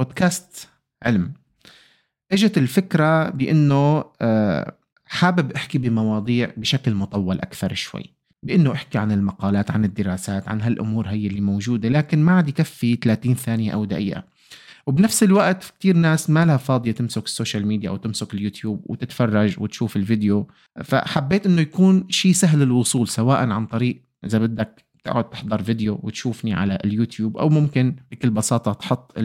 بودكاست علم. إجت الفكرة بأنه آه، حابب أحكي بمواضيع بشكل مطول أكثر شوي. بأنه أحكي عن المقالات عن الدراسات عن هالأمور هي اللي موجودة لكن ما عاد يكفي 30 ثانية أو دقيقة. وبنفس الوقت كتير ناس ما لها فاضية تمسك ال social media أو تمسك اليوتيوب وتتفرج وتشوف الفيديو. فحبيت أنه يكون شيء سهل الوصول سواء عن طريق إذا بدك تقعد تحضر فيديو وتشوفني على اليوتيوب أو ممكن بكل بساطة تحط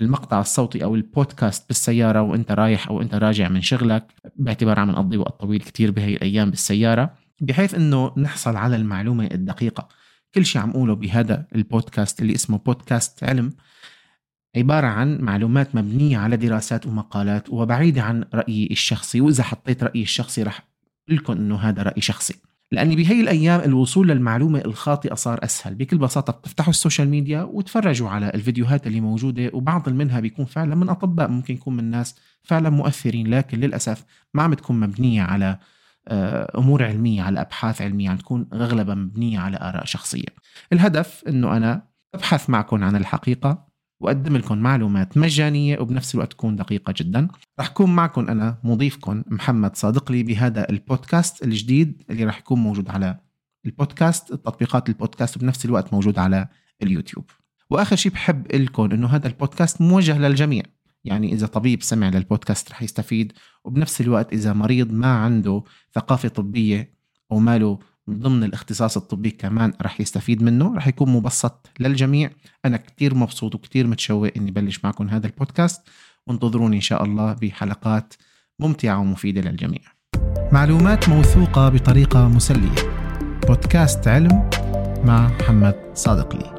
المقطع الصوتي أو البودكاست بالسيارة وأنت رايح أو أنت راجع من شغلك باعتبار عم نقضي وقت طويل كتير بهي الأيام بالسيارة بحيث إنه نحصل على المعلومة الدقيقة. كل شيء عم اقوله بهذا البودكاست اللي اسمه بودكاست علم عبارة عن معلومات مبنية على دراسات ومقالات وبعيدة عن رأيي الشخصي وإذا حطيت رأيي الشخصي رح لكم أنه هذا رأي شخصي. لأن بهي الأيام الوصول للمعلومة الخاطئة صار أسهل بكل بساطة بتفتحوا ال social media وتفرجوا على الفيديوهات اللي موجودة وبعض منها بيكون فعلا من أطباء ممكن يكون من ناس فعلا مؤثرين لكن للأسف ما عم تكون مبنية على آه، أمور علمية على أبحاث علمية عم تكون أغلبها مبنية على آراء شخصية. الهدف إنه أنا أبحث معكم عن الحقيقة وأقدم لكم معلومات مجانية وبنفس الوقت تكون دقيقة جدا. رح كون معكم أنا مضيفكم محمد صادقلي بهذا البودكاست الجديد اللي رح يكون موجود على البودكاست. تطبيقات البودكاست وبنفس الوقت موجود على اليوتيوب. وآخر شيء بحب لكم إنه هذا البودكاست موجه للجميع. يعني إذا طبيب سمع للبودكاست رح يستفيد وبنفس الوقت إذا مريض ما عنده ثقافة طبية أو ماله ضمن الاختصاص الطبي كمان رح يستفيد منه رح يكون مبسط للجميع. أنا كتير مبسوط وكتير متشوق إني بلش معكم هذا البودكاست. وانتظروني إن شاء الله بحلقات ممتعة ومفيدة للجميع. معلومات موثوقة بطريقة مسلية. بودكاست علم مع محمد صادق لي.